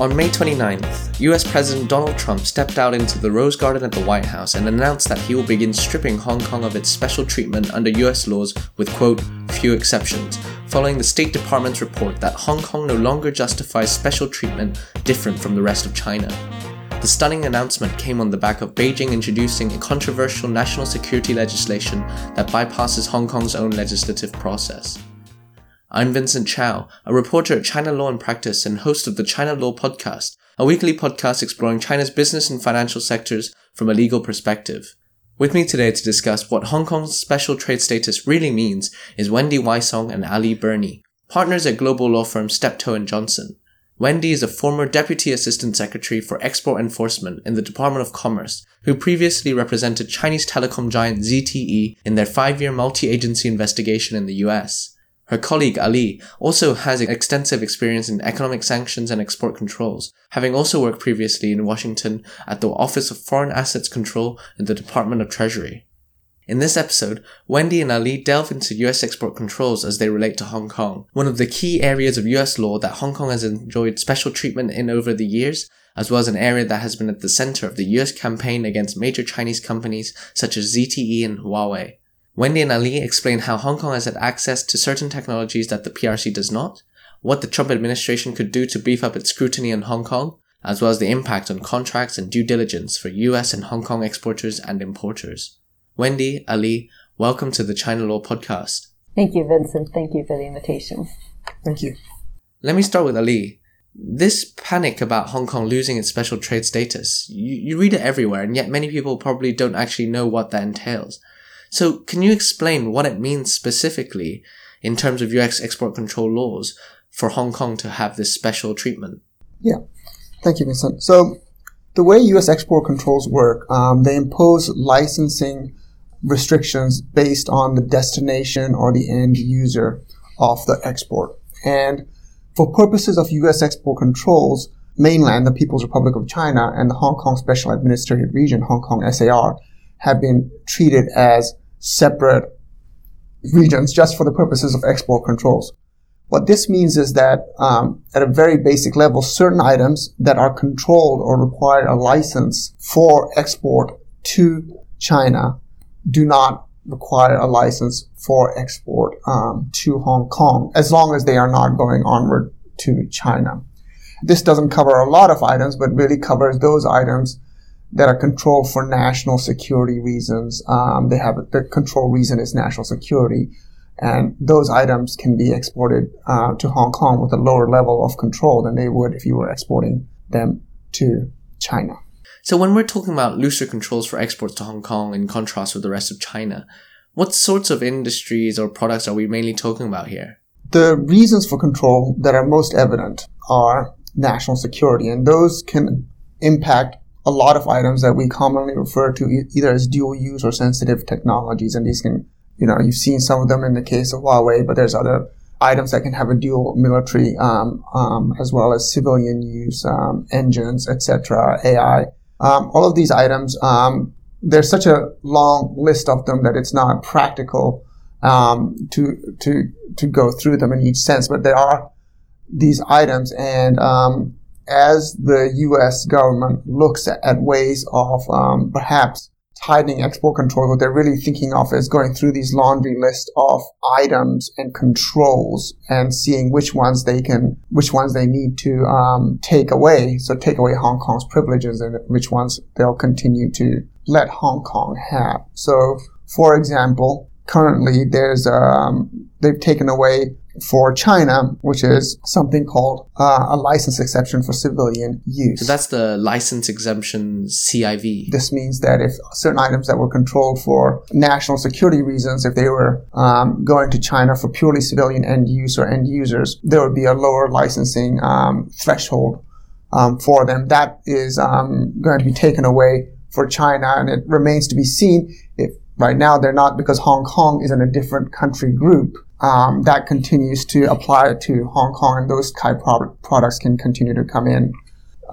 On May 29th, US President Donald Trump stepped out into the Rose Garden at the White House and announced that he will begin stripping Hong Kong of its special treatment under US laws with, quote, few exceptions, following the State Department's report that Hong Kong no longer justifies special treatment different from the rest of China. The stunning announcement came on the back of Beijing introducing a controversial national security legislation that bypasses Hong Kong's own legislative process. I'm Vincent Chow, a reporter at China Law and Practice and host of the China Law Podcast, a weekly podcast exploring China's business and financial sectors from a legal perspective. With me today to discuss what Hong Kong's special trade status really means is Wendy Wysong and Ali Burney, partners at global law firm Steptoe and Johnson. Wendy is a former Deputy Assistant Secretary for Export Enforcement in the Department of Commerce, who previously represented Chinese telecom giant ZTE in their five-year multi-agency investigation in the US. Her colleague Ali also has extensive experience in economic sanctions and export controls, having also worked previously in Washington at the Office of Foreign Assets Control in the Department of Treasury. In this episode, Wendy and Ali delve into US export controls as they relate to Hong Kong, one of the key areas of US law that Hong Kong has enjoyed special treatment in over the years, as well as an area that has been at the center of the US campaign against major Chinese companies such as ZTE and Huawei. Wendy and Ali explain how Hong Kong has had access to certain technologies that the PRC does not, what the Trump administration could do to beef up its scrutiny on Hong Kong, as well as the impact on contracts and due diligence for US and Hong Kong exporters and importers. Wendy, Ali, welcome to the China Law Podcast. Thank you, Vincent. Thank you for the invitation. Thank you. Let me start with Ali. This panic about Hong Kong losing its special trade status, you, you read it everywhere, and yet many people probably don't actually know what that entails. So can you explain what it means specifically in terms of US export control laws for Hong Kong to have this special treatment? Yeah. Thank you, Vincent. So the way U.S. export controls work, um, they impose licensing restrictions based on the destination or the end user of the export. And for purposes of U.S. export controls, mainland, the People's Republic of China, and the Hong Kong Special Administrative Region, Hong Kong SAR, have been treated as separate regions just for the purposes of export controls. What this means is that um, at a very basic level, certain items that are controlled or require a license for export to China do not require a license for export um, to Hong Kong as long as they are not going onward to China. This doesn't cover a lot of items, but really covers those items that are controlled for national security reasons. Um, they have the control reason is national security, and those items can be exported uh, to Hong Kong with a lower level of control than they would if you were exporting them to China. So when we're talking about looser controls for exports to Hong Kong in contrast with the rest of China, what sorts of industries or products are we mainly talking about here? The reasons for control that are most evident are national security, and those can impact a lot of items that we commonly refer to e- either as dual use or sensitive technologies. And these can, you know, you've seen some of them in the case of Huawei, but there's other items that can have a dual military um, um, as well as civilian use, um, engines, etc., AI. Um, all of these items, um, there's such a long list of them that it's not practical um, to to to go through them in each sense. But there are these items, and as the U.S. government looks at, at ways of um, perhaps tightening export controls, what they're really thinking of is going through these laundry list of items and controls and seeing which ones they can, which ones they need to um, take away. So take away Hong Kong's privileges and which ones they'll continue to let Hong Kong have. So, for example, currently there's um, they've taken away for China, which is something called uh, a license exception for civilian use. So that's the license exemption CIV. This means that if certain items that were controlled for national security reasons, if they were um, going to China for purely civilian end use or end users, there would be a lower licensing um, threshold um, for them. That is um, going to be taken away for China, and it remains to be seen if right now they're not because Hong Kong is in a different country group um, that continues to apply to Hong Kong, and those type of products can continue to come in.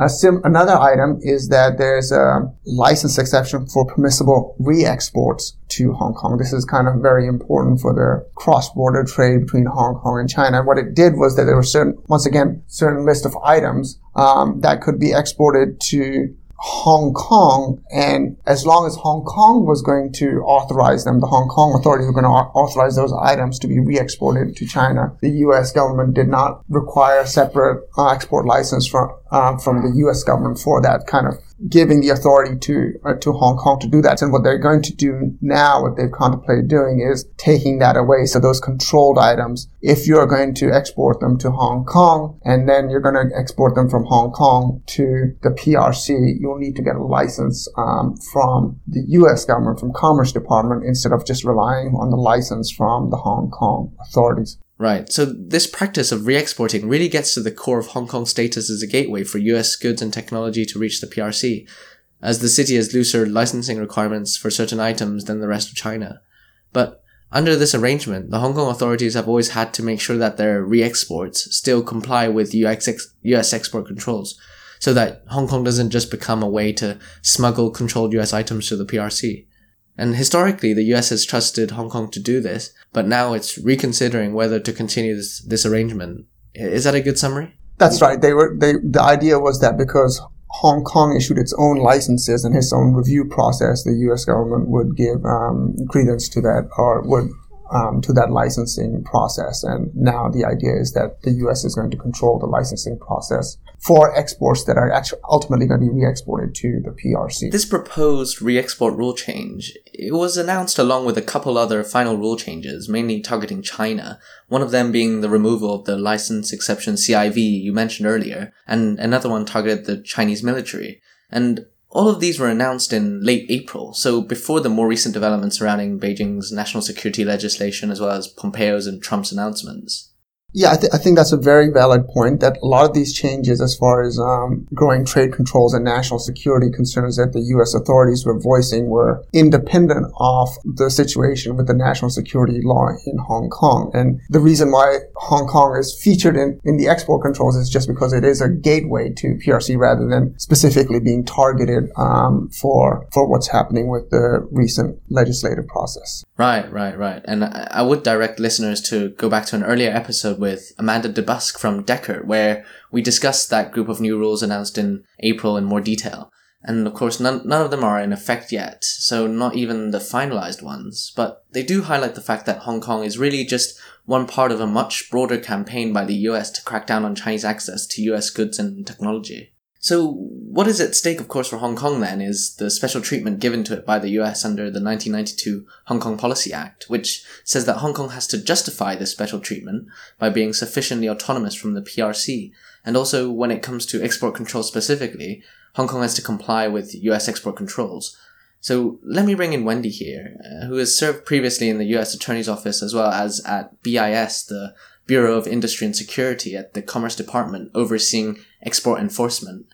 Sim- another item is that there's a license exception for permissible re-exports to Hong Kong. This is kind of very important for the cross-border trade between Hong Kong and China. What it did was that there were certain, once again, certain list of items um, that could be exported to Hong Kong, and as long as Hong Kong was going to authorize them, the Hong Kong authorities were going to authorize those items to be re-exported to China. The U.S. government did not require a separate uh, export license from uh, from the U.S. government for that kind of giving the authority to uh, to Hong Kong to do that. And what they're going to do now, what they've contemplated doing, is taking that away. So those controlled items, if you're going to export them to Hong Kong and then you're going to export them from Hong Kong to the PRC, you'll need to get a license um, from the U.S. government, from Commerce Department, instead of just relying on the license from the Hong Kong authorities. Right. So this practice of re-exporting really gets to the core of Hong Kong's status as a gateway for US goods and technology to reach the PRC, as the city has looser licensing requirements for certain items than the rest of China. But under this arrangement, the Hong Kong authorities have always had to make sure that their re-exports still comply with US, export controls, so that Hong Kong doesn't just become a way to smuggle controlled US items to the PRC. And historically, the US has trusted Hong Kong to do this, but now it's reconsidering whether to continue this, this arrangement. Is that a good summary? That's right. They were, they, the idea was that because Hong Kong issued its own licenses and its own review process, the U.S. government would give um, credence to that or would um, to that licensing process. And now the idea is that the U.S. is going to control the licensing process for exports that are actually ultimately going to be re-exported to the PRC. This proposed re-export rule change it was announced along with a couple other final rule changes, mainly targeting China. One of them being the removal of the license exception CIV you mentioned earlier, and another one targeted the Chinese military. And all of these were announced in late April, so before the more recent developments surrounding Beijing's national security legislation as well as Pompeo's and Trump's announcements. Yeah, I, th- I, think that's a very valid point that a lot of these changes, as far as um, growing trade controls and national security concerns that the U.S. authorities were voicing, were independent of the situation with the national security law in Hong Kong. And the reason why Hong Kong is featured in, in the export controls is just because it is a gateway to PRC rather than specifically being targeted um, for for what's happening with the recent legislative process. Right, right, right. And I would direct listeners to go back to an earlier episode with Amanda DeBusk from Dechert, where we discussed that group of new rules announced in April in more detail. And of course, none, none of them are in effect yet, so not even the finalized ones. But they do highlight the fact that Hong Kong is really just one part of a much broader campaign by the US to crack down on Chinese access to US goods and technology. So, what is at stake, of course, for Hong Kong then is the special treatment given to it by the US under the 1992 Hong Kong Policy Act, which says that Hong Kong has to justify this special treatment by being sufficiently autonomous from the PRC. And also, when it comes to export control specifically, Hong Kong has to comply with US export controls. So, let me bring in Wendy here, uh, who has served previously in the US Attorney's Office as well as at BIS, the Bureau of Industry and Security at the Commerce Department, overseeing export enforcement.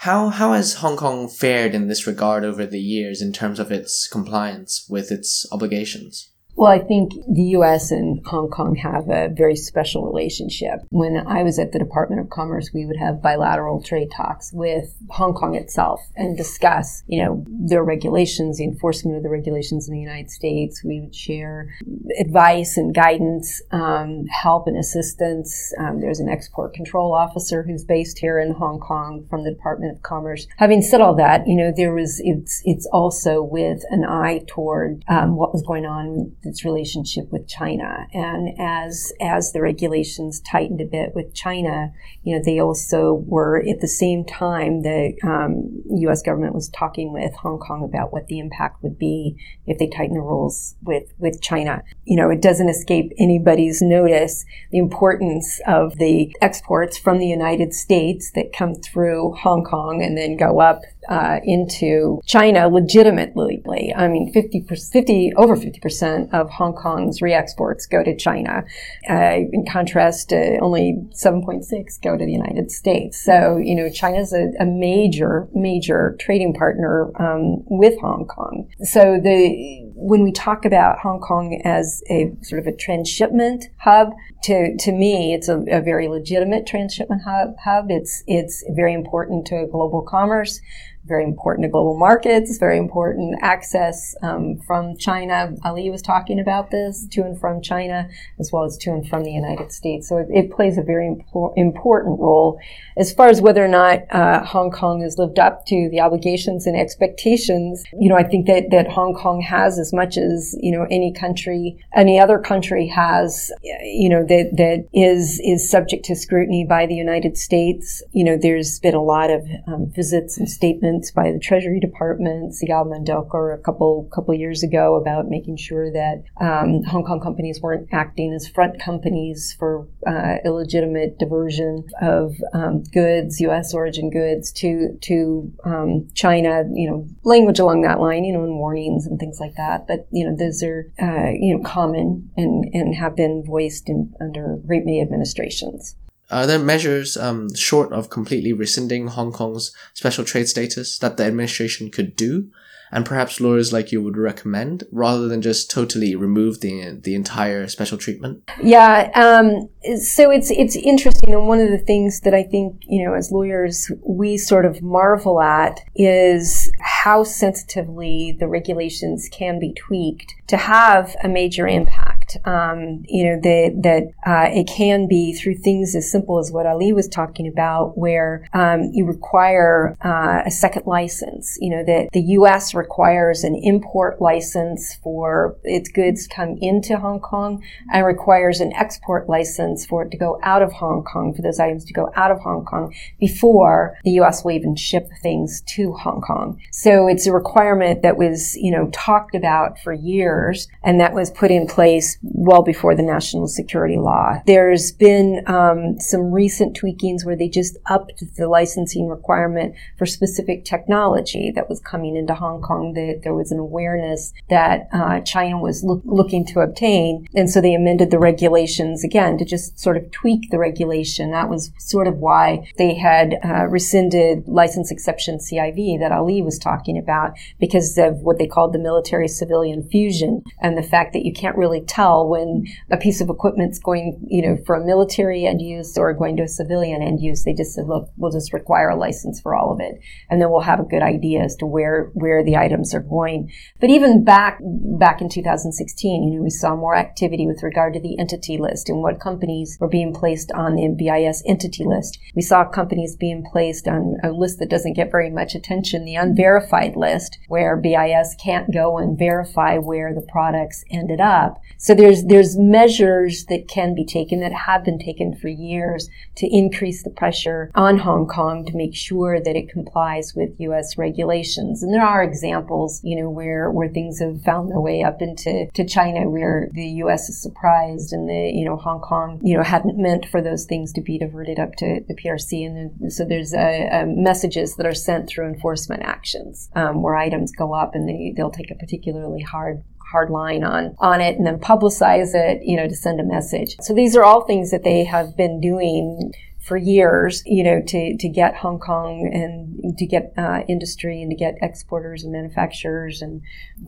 How how has Hong Kong fared in this regard over the years in terms of its compliance with its obligations? Well, I think the U.S. and Hong Kong have a very special relationship. When I was at the Department of Commerce, we would have bilateral trade talks with Hong Kong itself and discuss, you know, their regulations, the enforcement of the regulations in the United States. We would share advice and guidance, um, help and assistance. Um, there's an export control officer who's based here in Hong Kong from the Department of Commerce. Having said all that, you know, there was it's it's also with an eye toward um, what was going on its relationship with China. And as as the regulations tightened a bit with China, you know, they also were at the same time the um, U.S. government was talking with Hong Kong about what the impact would be if they tighten the rules with with China. You know, it doesn't escape anybody's notice the importance of the exports from the United States that come through Hong Kong and then go up uh, into China legitimately. I mean, 50, 50 over 50% of Hong Kong's re-exports go to China. Uh, in contrast, uh, only 7.6 go to the United States. So, you know, China's a, a major, major trading partner um, with Hong Kong. So the when we talk about Hong Kong as a sort of a transshipment hub, to, to me, it's a, a very legitimate transshipment hub, hub. It's, it's very important to global commerce very important to global markets, very important access um, from China. Ali was talking about this to and from China, as well as to and from the United States. So it, it plays a very impor- important role as far as whether or not uh, Hong Kong has lived up to the obligations and expectations. You know, I think that that Hong Kong has as much as you know any country, any other country has. You know that that is is subject to scrutiny by the United States. You know, there's been a lot of um, visits and statements by the Treasury Department, Sigal Mandelker, a couple couple years ago about making sure that um, Hong Kong companies weren't acting as front companies for uh, illegitimate diversion of um, goods, U.S. origin goods, to to um, China. You know, language along that line. You know, and warnings and things like that. But you know, those are uh, you know common and and have been voiced in under great many administrations. Are there measures, um, short of completely rescinding Hong Kong's special trade status, that the administration could do and perhaps lawyers like you would recommend rather than just totally remove the the entire special treatment? Yeah, um, so it's it's interesting, and one of the things that I think you know as lawyers we sort of marvel at is how sensitively the regulations can be tweaked to have a major impact. Um, you know that that uh, it can be through things as simple as what Ali was talking about, where um, you require uh, a second license. You know that the U.S requires an import license for its goods to come into Hong Kong and requires an export license for it to go out of Hong Kong, for those items to go out of Hong Kong before the U.S. will even ship things to Hong Kong. So it's a requirement that was, you know, talked about for years and that was put in place well before the national security law. There's been um, some recent tweakings where they just upped the licensing requirement for specific technology that was coming into Hong Kong that there was an awareness that uh, China was look, looking to obtain. And so they amended the regulations again to just sort of tweak the regulation. That was sort of why they had uh, rescinded license exception CIV that Ali was talking about because of what they called the military civilian fusion and the fact that you can't really tell when a piece of equipment's going, you know, for a military end use or going to a civilian end use. They just said, look, we'll just require a license for all of it. And then we'll have a good idea as to where, where the items are going. But even back back in 2016, you know, we saw more activity with regard to the entity list and what companies were being placed on the BIS entity list. We saw companies being placed on a list that doesn't get very much attention, the unverified list, where BIS can't go and verify where the products ended up. So there's there's measures that can be taken that have been taken for years to increase the pressure on Hong Kong to make sure that it complies with U.S. regulations. And there are examples, you know, where where things have found their way up into to China, where the U.S. is surprised, and the you know Hong Kong, you know, hadn't meant for those things to be diverted up to the PRC, and then, so there's uh, uh, messages that are sent through enforcement actions um, where items go up, and they they'll take a particularly hard hard line on on it and then publicize it you know to send a message so these are all things that they have been doing for years, you know, to, to get Hong Kong and to get uh, industry and to get exporters and manufacturers and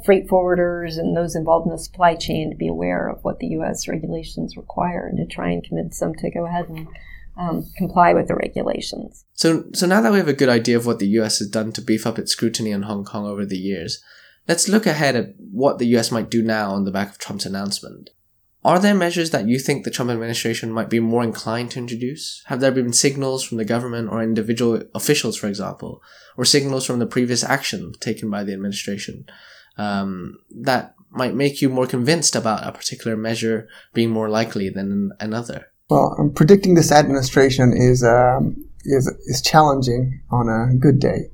freight forwarders and those involved in the supply chain to be aware of what the U.S. regulations require and to try and convince them to go ahead and um, comply with the regulations. So, so now that we have a good idea of what the U.S. has done to beef up its scrutiny on Hong Kong over the years, let's look ahead at what the U.S. might do now on the back of Trump's announcement. Are there measures that you think the Trump administration might be more inclined to introduce? Have there been signals from the government or individual officials, for example, or signals from the previous action taken by the administration um, that might make you more convinced about a particular measure being more likely than another? Well, um, predicting this administration is um, is is challenging on a good day.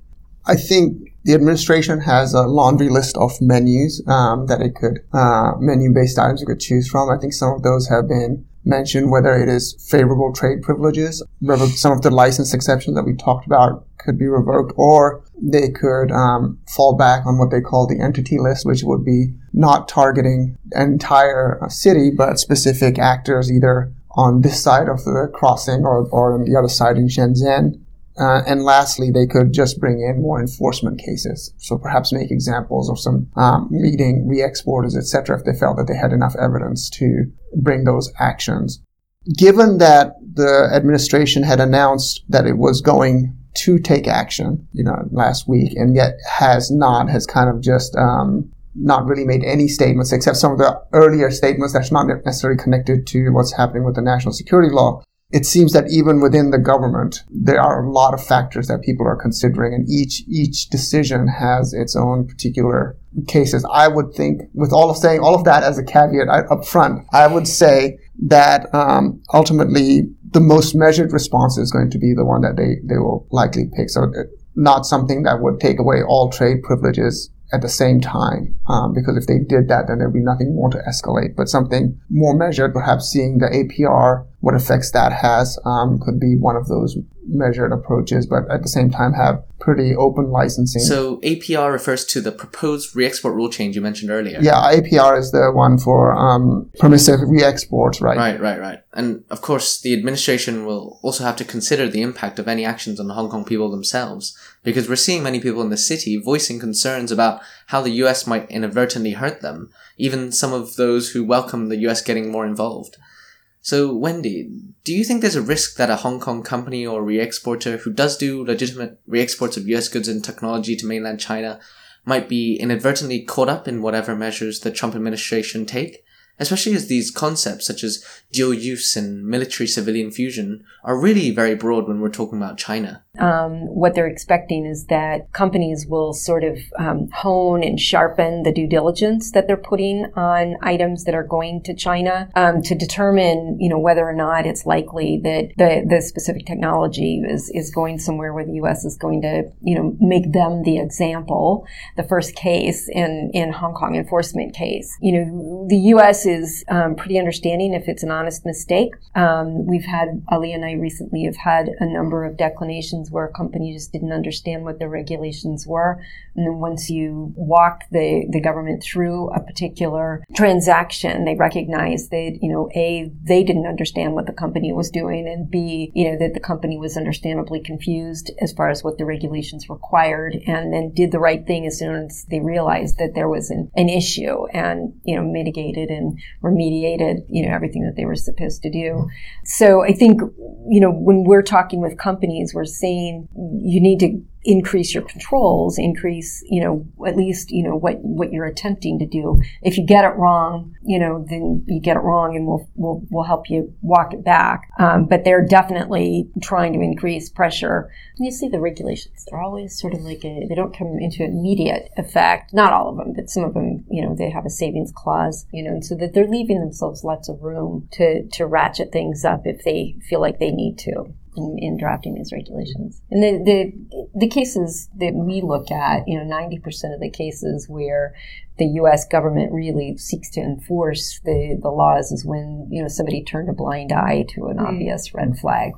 I think the administration has a laundry list of menus um, that it could uh, menu-based items it could choose from. I think some of those have been mentioned, whether it is favorable trade privileges, some of the license exceptions that we talked about could be revoked, or they could um, fall back on what they call the entity list, which would be not targeting an entire city, but specific actors either on this side of the crossing or, or on the other side in Shenzhen. Uh, and lastly, they could just bring in more enforcement cases. So perhaps make examples of some um, meeting re-exporters, etc., if they felt that they had enough evidence to bring those actions. Given that the administration had announced that it was going to take action, you know, last week, and yet has not, has kind of just um, not really made any statements except some of the earlier statements that's not necessarily connected to what's happening with the national security law. It seems that even within the government, there are a lot of factors that people are considering, and each each decision has its own particular cases. I would think, with all of saying all of that as a caveat up front, I would say that um, ultimately the most measured response is going to be the one that they, they will likely pick. So uh, not something that would take away all trade privileges at the same time, um, because if they did that, then there'd be nothing more to escalate. But something more measured, perhaps seeing the APR, what effects that has, um, could be one of those measured approaches, but at the same time have pretty open licensing. So APR refers to the proposed re-export rule change you mentioned earlier. Yeah, APR is the one for um, permissive re-exports, right? Right, right, right. And of course, the administration will also have to consider the impact of any actions on the Hong Kong people themselves, because we're seeing many people in the city voicing concerns about how the US might inadvertently hurt them, even some of those who welcome the US getting more involved. So, Wendy, do you think there's a risk that a Hong Kong company or re-exporter who does do legitimate re-exports of US goods and technology to mainland China might be inadvertently caught up in whatever measures the Trump administration take? Especially as these concepts such as dual use and military civilian fusion are really very broad when we're talking about China. Um, what they're expecting is that companies will sort of um, hone and sharpen the due diligence that they're putting on items that are going to China um, to determine, you know, whether or not it's likely that the, the specific technology is, is going somewhere where the U.S. is going to, you know, make them the example. The first case in, in Hong Kong enforcement case, you know, the U.S is um, pretty understanding if it's an honest mistake. Um, we've had, Ali and I recently have had a number of declinations where a company just didn't understand what the regulations were. And then once you walk the, the government through a particular transaction, they recognize that, you know, A, they didn't understand what the company was doing, and B, you know, that the company was understandably confused as far as what the regulations required, and then did the right thing as soon as they realized that there was an, an issue and, you know, mitigated and remediated, you know, everything that they were supposed to do. So I think, you know, when we're talking with companies, we're saying you need to increase your controls, increase, you know, at least, you know, what, what you're attempting to do. If you get it wrong, you know, then you get it wrong and we'll, we'll, we'll help you walk it back. Um, but they're definitely trying to increase pressure. And you see the regulations, they're always sort of like a, they don't come into immediate effect. Not all of them, but some of them, you know, they have a savings clause, you know, and so that they're leaving themselves lots of room to, to ratchet things up if they feel like they need to in, in, drafting these regulations. And the, the, the cases that we look at, you know, 90% of the cases where the U.S. government really seeks to enforce the, the laws is when, you know, somebody turned a blind eye to an mm. obvious red flag.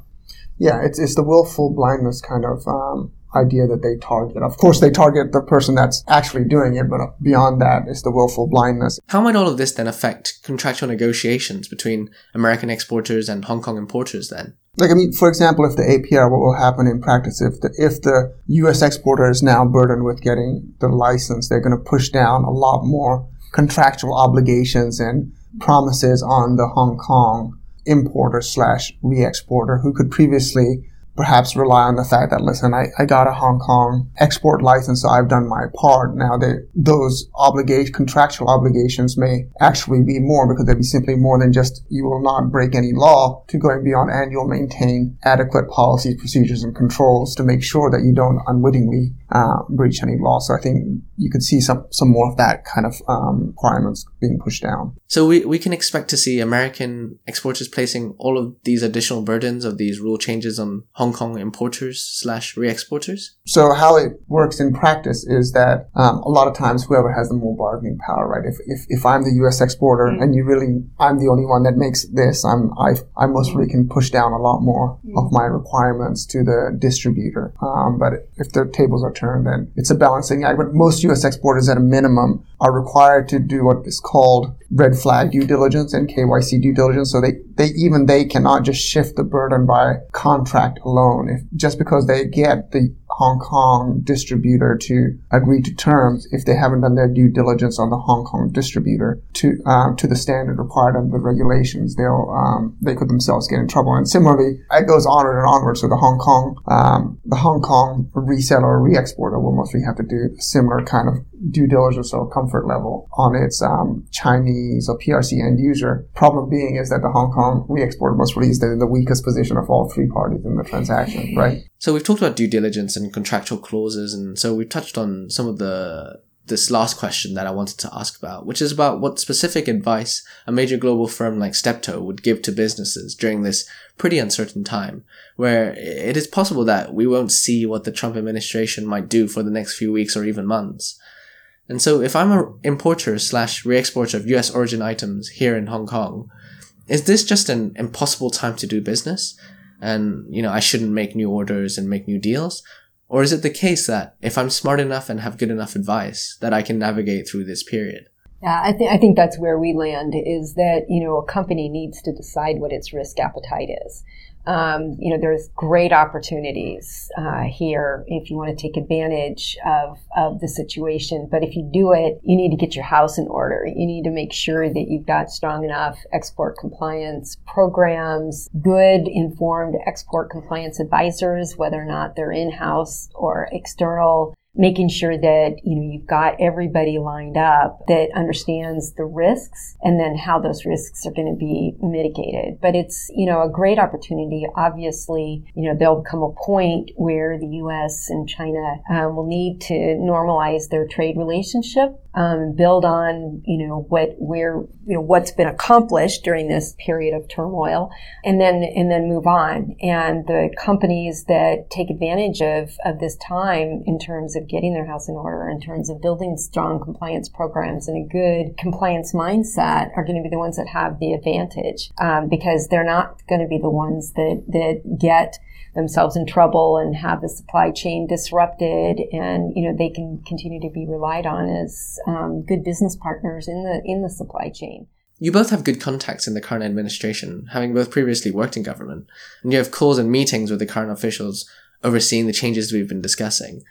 Yeah, it's, it's the willful blindness kind of um, idea that they target. Of course, they target the person that's actually doing it, but beyond that, it's the willful blindness. How might all of this then affect contractual negotiations between American exporters and Hong Kong importers then? Like, I mean, for example, if the APR, what will happen in practice if the, if the U.S. exporter is now burdened with getting the license, they're going to push down a lot more contractual obligations and promises on the Hong Kong importer slash re-exporter who could previously perhaps rely on the fact that listen I, I got a hong kong export license so i've done my part. Now they, those obligation contractual obligations may actually be more because they'd be simply more than just you will not break any law to going beyond and you'll maintain adequate policies procedures and controls to make sure that you don't unwittingly uh, breach any law. So i think you could see some some more of that kind of um, requirements being pushed down. So we, we can expect to see american exporters placing all of these additional burdens of these rule changes on hong Hong Kong importers slash re-exporters? So how it works in practice is that um, a lot of times whoever has the more bargaining power, right? If if, if I'm the U.S. exporter mm-hmm. and you really I'm the only one that makes this, I'm I I most really can push down a lot more mm-hmm. of my requirements to the distributor. Um, but if the tables are turned, then it's a balancing act. But most U.S. exporters, at a minimum, are required to do what is called red flag due diligence and KYC due diligence. So they, they even they cannot just shift the burden by contract alone. If just because they get the Hong Kong distributor to agree to terms if they haven't done their due diligence on the Hong Kong distributor to um, to the standard required under the regulations. They'll um, they could themselves get in trouble. And similarly, it goes onward and onward. So the Hong Kong um, the Hong Kong reseller or re-exporter will mostly have to do a similar kind of due diligence or comfort level on its um, Chinese or PRC end user. Problem being is that the Hong Kong re-exporter must release the, the weakest position of all three parties in the transaction, right? So we've talked about due diligence and contractual clauses, and so we've touched on some of the this last question that I wanted to ask about, which is about what specific advice a major global firm like Steptoe would give to businesses during this pretty uncertain time, where it is possible that we won't see what the Trump administration might do for the next few weeks or even months. And so if I'm an importer slash re-exporter of US origin items here in Hong Kong, is this just an impossible time to do business? And, you know, I shouldn't make new orders and make new deals? Or is it the case that if I'm smart enough and have good enough advice, that I can navigate through this period? Yeah, I, th- I think that's where we land is that, you know, a company needs to decide what its risk appetite is. Um, you know, there's great opportunities uh, here if you want to take advantage of, of the situation. But if you do it, you need to get your house in order. You need to make sure that you've got strong enough export compliance programs, good informed export compliance advisors, whether or not they're in-house or external making sure that you know you've got everybody lined up that understands the risks and then how those risks are going to be mitigated. But it's you know a great opportunity. Obviously you know there'll come a point where the US and China um, will need to normalize their trade relationship um, build on you know what where you know what's been accomplished during this period of turmoil and then and then move on. And the companies that take advantage of of this time in terms of getting their house in order in terms of building strong compliance programs and a good compliance mindset are going to be the ones that have the advantage um, because they're not going to be the ones that that get themselves in trouble and have the supply chain disrupted and you know they can continue to be relied on as um, good business partners in the in the supply chain you both have good contacts in the current administration, having both previously worked in government, and you have calls and meetings with the current officials overseeing the changes we've been discussing.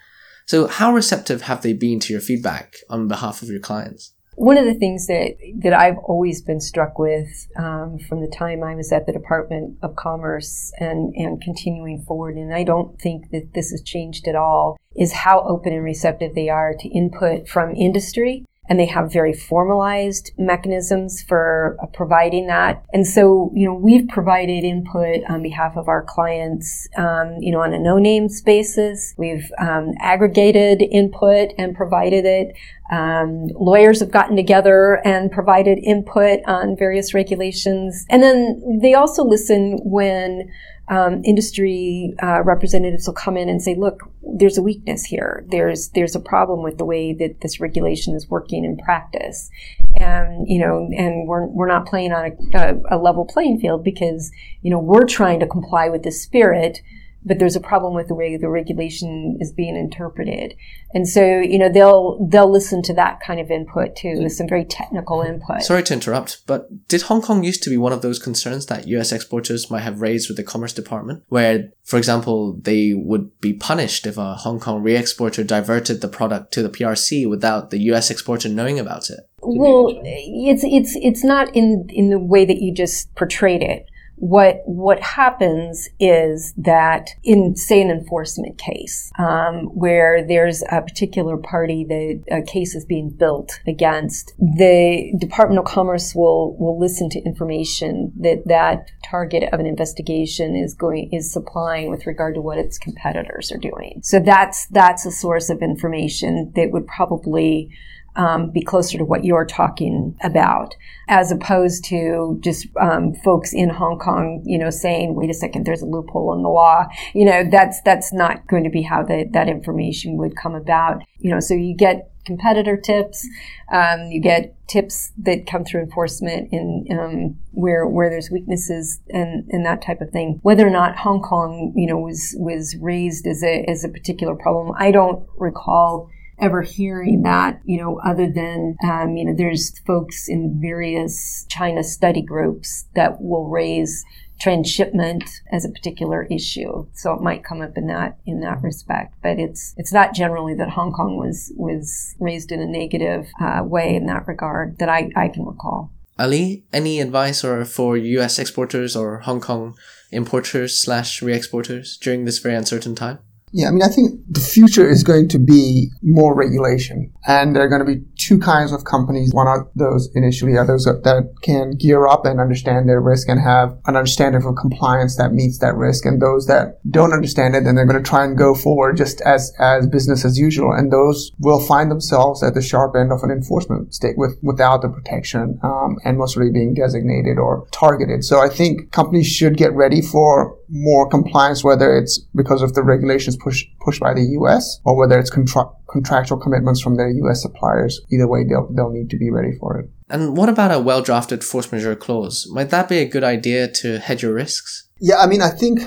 So, how receptive have they been to your feedback on behalf of your clients? One of the things that, that I've always been struck with um, from the time I was at the Department of Commerce and, and continuing forward, and I don't think that this has changed at all, is how open and receptive they are to input from industry and they have very formalized mechanisms for uh, providing that. And so, you know, we've provided input on behalf of our clients, um, you know, on a no name basis. We've um, aggregated input and provided it. Um, lawyers have gotten together and provided input on various regulations. And then they also listen when um, industry uh, representatives will come in and say, "Look, there's a weakness here. There's there's a problem with the way that this regulation is working in practice, and you know, and we're we're not playing on a, a, a level playing field because you know we're trying to comply with the spirit." But there's a problem with the way the regulation is being interpreted. And so, you know, they'll they'll listen to that kind of input too, some very technical input. Sorry to interrupt, but did Hong Kong used to be one of those concerns that US exporters might have raised with the Commerce Department, where, for example, they would be punished if a Hong Kong re-exporter diverted the product to the PRC without the US exporter knowing about it? Well, it's it's it's not in in the way that you just portrayed it what what happens is that in say an enforcement case um, where there's a particular party that a case is being built against the department of commerce will will listen to information that that target of an investigation is going is supplying with regard to what its competitors are doing. So that's that's a source of information that would probably um, be closer to what you're talking about, as opposed to just um, folks in Hong Kong, you know, saying, "Wait a second, there's a loophole in the law." You know, that's that's not going to be how the, that information would come about. You know, so you get competitor tips, um, you get tips that come through enforcement in um, where where there's weaknesses and and that type of thing. Whether or not Hong Kong, you know, was was raised as a as a particular problem, I don't recall ever hearing that, you know, other than, um, you know, there's folks in various China study groups that will raise transshipment as a particular issue. So it might come up in that in that respect. But it's it's not generally that Hong Kong was was raised in a negative uh, way in that regard that I, I can recall. Ali, any advice or for U.S. exporters or Hong Kong importers slash re-exporters during this very uncertain time? Yeah, I mean, I think the future is going to be more regulation. And there are going to be two kinds of companies. One of those initially are those that can gear up and understand their risk and have an understanding of compliance that meets that risk. And those that don't understand it, then they're going to try and go forward just as, as business as usual. And those will find themselves at the sharp end of an enforcement state with, without the protection, um, and most really being designated or targeted. So I think companies should get ready for more compliance, whether it's because of the regulations pushed pushed by the U.S. or whether it's contra- contractual commitments from their U.S. suppliers. Either way, they'll they'll need to be ready for it. And what about a well drafted force majeure clause? Might that be a good idea to hedge your risks? Yeah, I mean, I think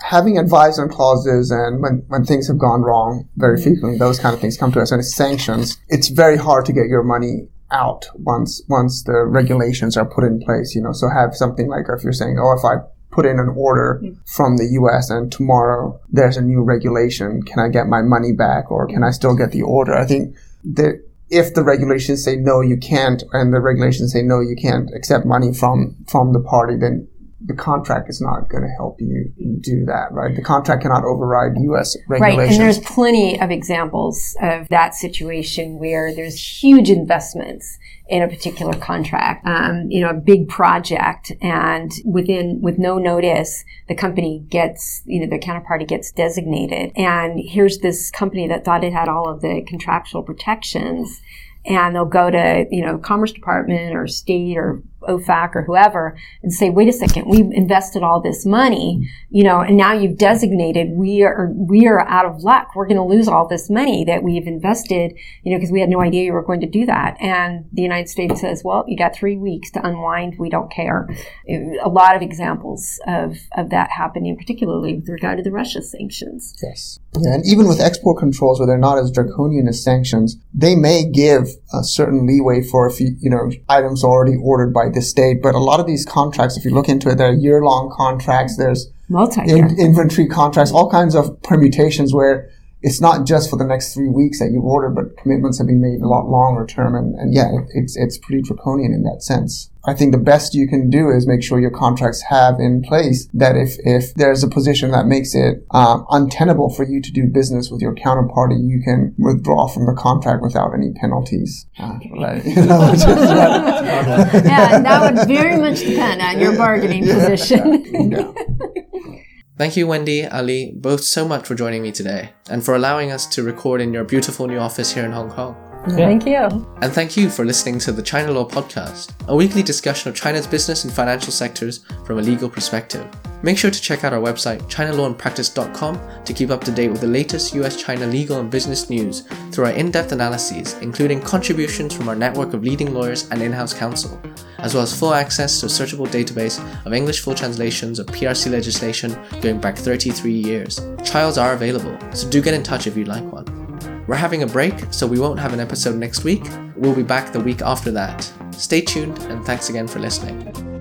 having advisement clauses and when, when things have gone wrong, very frequently those kind of things come to us and it's sanctions. It's very hard to get your money out once once the regulations are put in place. You know, so have something like if you're saying, oh, if I put in an order mm. from the US and tomorrow there's a new regulation. Can I get my money back or can I still get the order? I think that if the regulations say no, you can't, and the regulations say no, you can't accept money from, from the party, then the contract is not going to help you do that, right? The contract cannot override U.S. regulations. Right, and there's plenty of examples of that situation where there's huge investments in a particular contract, um, you know, a big project, and within with no notice, the company gets, you know, the counterparty gets designated, and here's this company that thought it had all of the contractual protections and they'll go to you know commerce department or state or OFAC or whoever and say, wait a second, we've invested all this money, you know, and now you've designated we are, we are out of luck. We're going to lose all this money that we've invested, you know, because we had no idea you were going to do that. And the United States says, well, you got three weeks to unwind. We don't care. A lot of examples of, of that happening, particularly with regard to the Russia sanctions. Yes. Yeah, and even with export controls, where they're not as draconian as sanctions, they may give a certain leeway for if you know, items already ordered by the state. But a lot of these contracts, if you look into it, they're year long contracts. There's in, inventory contracts, all kinds of permutations where it's not just for the next three weeks that you order, but commitments have been made a lot longer term. And, and yeah, it's, it's pretty draconian in that sense. I think the best you can do is make sure your contracts have in place that if, if there's a position that makes it uh, untenable for you to do business with your counterparty, you can withdraw from the contract without any penalties. Uh, right, yeah, that would very much depend on your bargaining position. yeah. Thank you, Wendy, Ali, both so much for joining me today and for allowing us to record in your beautiful new office here in Hong Kong. Yeah. Thank you. And thank you for listening to the China Law Podcast, a weekly discussion of China's business and financial sectors from a legal perspective. Make sure to check out our website, ChinaLawandPractice.com, to keep up to date with the latest US China legal and business news through our in depth analyses, including contributions from our network of leading lawyers and in house counsel, as well as full access to a searchable database of English full translations of PRC legislation going back 33 years. Trials are available, so do get in touch if you'd like one. We're having a break, so we won't have an episode next week. We'll be back the week after that. Stay tuned, and thanks again for listening.